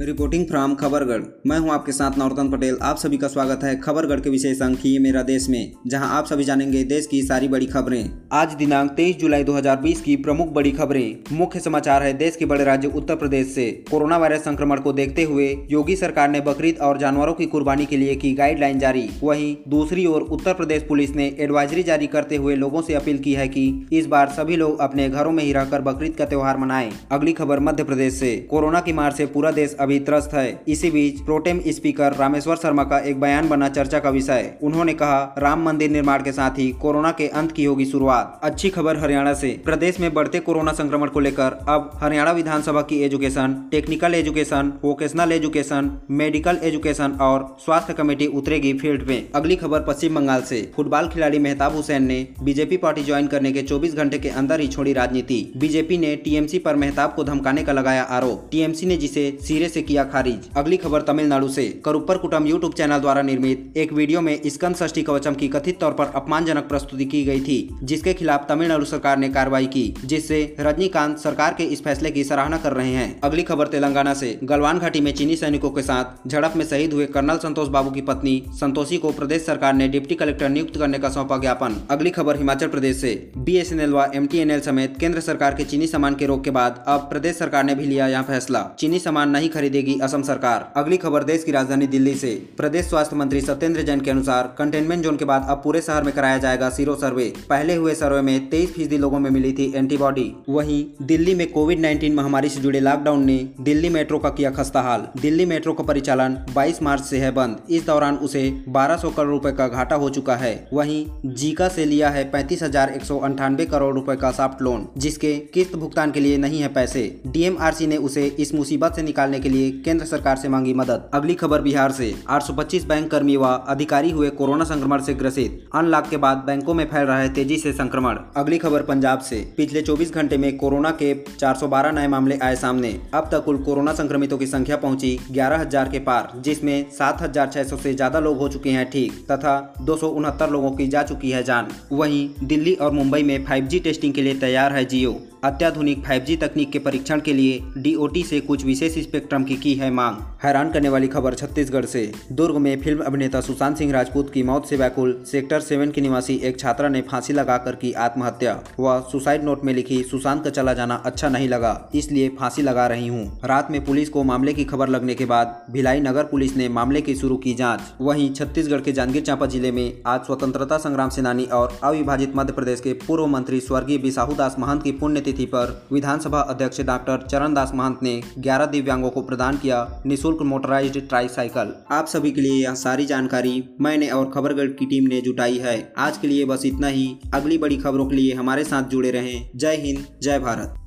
Reporting from Khabargarh. मैं हूँ आपके साथ नौरतन पटेल। आप सभी का स्वागत है खबरगढ़ के विशेष अंक ये मेरा देश में, जहाँ आप सभी जानेंगे देश की सारी बड़ी खबरें। आज दिनांक 23 जुलाई 2020 की प्रमुख बड़ी खबरें। मुख्य समाचार है देश के बड़े राज्य उत्तर प्रदेश से। कोरोना वायरस संक्रमण को देखते हुए योगी सरकार ने बकरीद और जानवरों की कुर्बानी के लिए की गाइडलाइन जारी। वही दूसरी ओर उत्तर प्रदेश पुलिस ने एडवाइजरी जारी करते हुए लोगों से अपील की है की इस बार सभी लोग अपने घरों में ही रहकर बकरीद का त्योहार मनाए। अगली खबर मध्य प्रदेश से। कोरोना की मार से पूरा देश अभी त्रस्त है। इसी बीच प्रोटेम स्पीकर रामेश्वर शर्मा का एक बयान बना चर्चा का विषय। उन्होंने कहा, राम मंदिर निर्माण के साथ ही कोरोना के अंत की होगी शुरुआत। अच्छी खबर हरियाणा से। प्रदेश में बढ़ते कोरोना संक्रमण को लेकर अब हरियाणा विधानसभा की education, technical education, vocational education, medical education और स्वास्थ्य कमेटी उतरेगी फ़ील्ड में। अगली खबर पश्चिम बंगाल से। फुटबॉल खिलाड़ी मेहताब हुसैन ने बीजेपी पार्टी ज्वाइन करने के 24 घंटे के अंदर ही छोड़ी राजनीति। बीजेपी ने टीएमसी पर मेहताब को धमकाने का लगाया आरोप। टीएमसी ने जिसे सिरे से किया खारिज। अगली खबर तमिलनाडु से। करुप्पर कुटम यूट्यूब चैनल द्वारा निर्मित एक वीडियो में स्कंद षष्ठी कवचम की कथित तौर पर अपमानजनक प्रस्तुति की गई थी, जिसके खिलाफ तमिलनाडु सरकार ने कार्रवाई की, जिससे रजनीकांत सरकार के इस फैसले की सराहना कर रहे हैं। अगली खबर तेलंगाना से। गलवान घाटी में चीनी सैनिकों के साथ झड़प में शहीद हुए कर्नल संतोष बाबू की पत्नी संतोषी को प्रदेश सरकार ने डिप्टी कलेक्टर नियुक्त करने का सौंपा ज्ञापन। अगली खबर हिमाचल प्रदेश से। बीएसएनएल व एमटीएनएल समेत केंद्र सरकार के चीनी सामान के रोक के बाद अब प्रदेश सरकार ने भी लिया यह फैसला। चीनी सामान नहीं खरीदेगी असम सरकार। अगली खबर देश की राजधानी दिल्ली से। प्रदेश स्वास्थ्य मंत्री सत्येंद्र जैन के अनुसार कंटेनमेंट जोन के बाद अब पूरे शहर में कराया जाएगा सीरो सर्वे। पहले हुए सर्वे में तेईस फ़ीसदी लोगों में मिली थी एंटीबॉडी। वहीं दिल्ली में कोविड 19 महामारी से जुड़े लॉकडाउन ने दिल्ली मेट्रो का किया खस्ता हाल दिल्ली मेट्रो का परिचालन 22 मार्च से है बंद। इस दौरान उसे 1200 करोड़ रुपए का घाटा हो चुका है। वहीं जीका से लिया है पैंतीस करोड़ रुपए का सॉफ्ट लोन, जिसके किस्त भुगतान के लिए नहीं है पैसे। डीएमआरसी ने उसे इस मुसीबत से निकालने के लिए केंद्र सरकार से मांगी मदद। अगली खबर बिहार से। 825 बैंक कर्मी व अधिकारी हुए कोरोना संक्रमण से ग्रसित। अनलॉक के बाद बैंकों में फैल रहा है तेज़ी से संक्रमण। अगली खबर पंजाब से। पिछले 24 घंटे में कोरोना के 412 नए मामले आए सामने। अब तक कुल कोरोना संक्रमितों की संख्या पहुँची 11,000 के पार जिसमें 7,600 से ज़्यादा लोग हो चुके हैं ठीक तथा दो लोगों की जा चुकी है जान। वहीं दिल्ली और मुंबई में 5G टेस्टिंग के लिए तैयार है जियो। अत्याधुनिक 5G तकनीक के परीक्षण के लिए डीओटी से कुछ विशेष स्पेक्ट्रम की की है मांग। हैरान करने वाली खबर छत्तीसगढ़ से। दुर्ग में फ़िल्म अभिनेता सुशांत सिंह राजपूत की मौत से व्याकुल सेक्टर सेवन की निवासी एक छात्रा ने फांसी लगाकर की आत्महत्या। वह सुसाइड नोट में लिखी, सुशांत का चला जाना अच्छा नहीं लगा, इसलिए फांसी लगा रही हूँ। रात में पुलिस को मामले की खबर लगने के बाद भिलाई नगर पुलिस ने मामले की शुरू की जाँच। वहीं छत्तीसगढ़ के जांजगीर चांपा ज़िले में आज स्वतंत्रता संग्राम सेनानी और अविभाजित मध्य प्रदेश के पूर्व मंत्री स्वर्गीय बिसाहू दास महंत की पुण्य तिथि पर विधानसभा अध्यक्ष डॉक्टर चरणदास महंत ने 11 दिव्यांगों को प्रदान किया निशुल्क मोटराइज्ड ट्राईसाइकिल आप सभी के लिए यह सारी जानकारी मैंने और खबरगढ़ की टीम ने जुटाई है। आज के लिए बस इतना ही। अगली बड़ी खबरों के लिए हमारे साथ जुड़े रहें। जय हिंद, जय भारत।